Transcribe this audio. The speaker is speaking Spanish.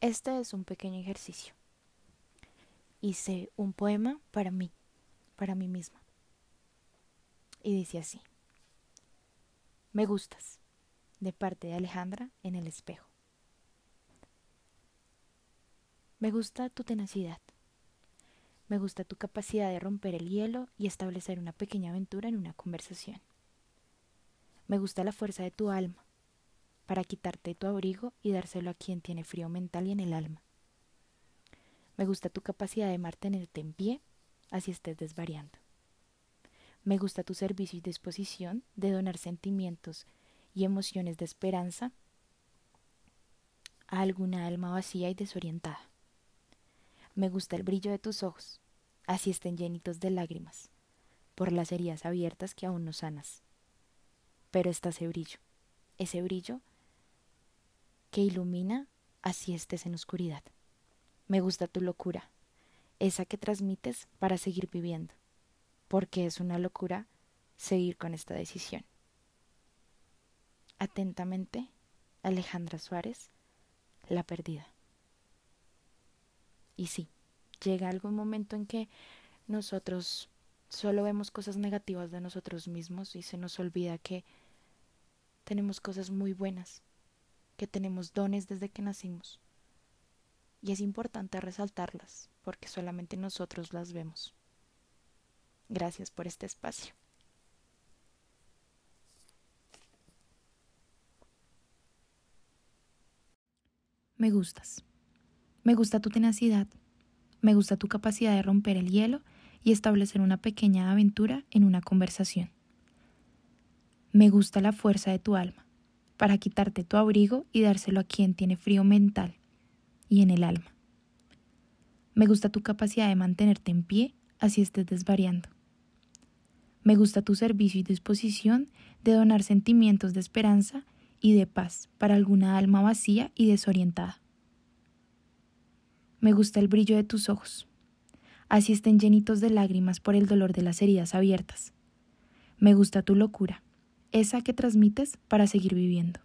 Este es un pequeño ejercicio. Hice un poema para mí, para mí misma. Y dice así. Me gustas, de parte de Alejandra en el espejo. Me gusta tu tenacidad. Me gusta tu capacidad de romper el hielo y establecer una pequeña aventura en una conversación. Me gusta la fuerza de tu alma para quitarte tu abrigo y dárselo a quien tiene frío mental y en el alma. Me gusta tu capacidad de mantenerte en pie, así estés desvariando. Me gusta tu servicio y disposición de donar sentimientos y emociones de esperanza a alguna alma vacía y desorientada. Me gusta el brillo de tus ojos, así estén llenitos de lágrimas, por las heridas abiertas que aún no sanas. Pero está ese brillo, ese brillo que ilumina, así estés en oscuridad. Me gusta tu locura, esa que transmites para seguir viviendo, porque es una locura seguir con esta decisión. Atentamente, Alejandra Suárez, La Perdida. Y sí, llega algún momento en que nosotros solo vemos cosas negativas de nosotros mismos y se nos olvida que tenemos cosas muy buenas, que tenemos dones desde que nacimos. Y es importante resaltarlas porque solamente nosotros las vemos. Gracias por este espacio. Me gustas. Me gusta tu tenacidad, me gusta tu capacidad de romper el hielo y establecer una pequeña aventura en una conversación. Me gusta la fuerza de tu alma, para quitarte tu abrigo y dárselo a quien tiene frío mental y en el alma. Me gusta tu capacidad de mantenerte en pie, así estés desvariando. Me gusta tu servicio y disposición de donar sentimientos de esperanza y de paz para alguna alma vacía y desorientada. Me gusta el brillo de tus ojos, así estén llenitos de lágrimas por el dolor de las heridas abiertas. Me gusta tu locura, esa que transmites para seguir viviendo.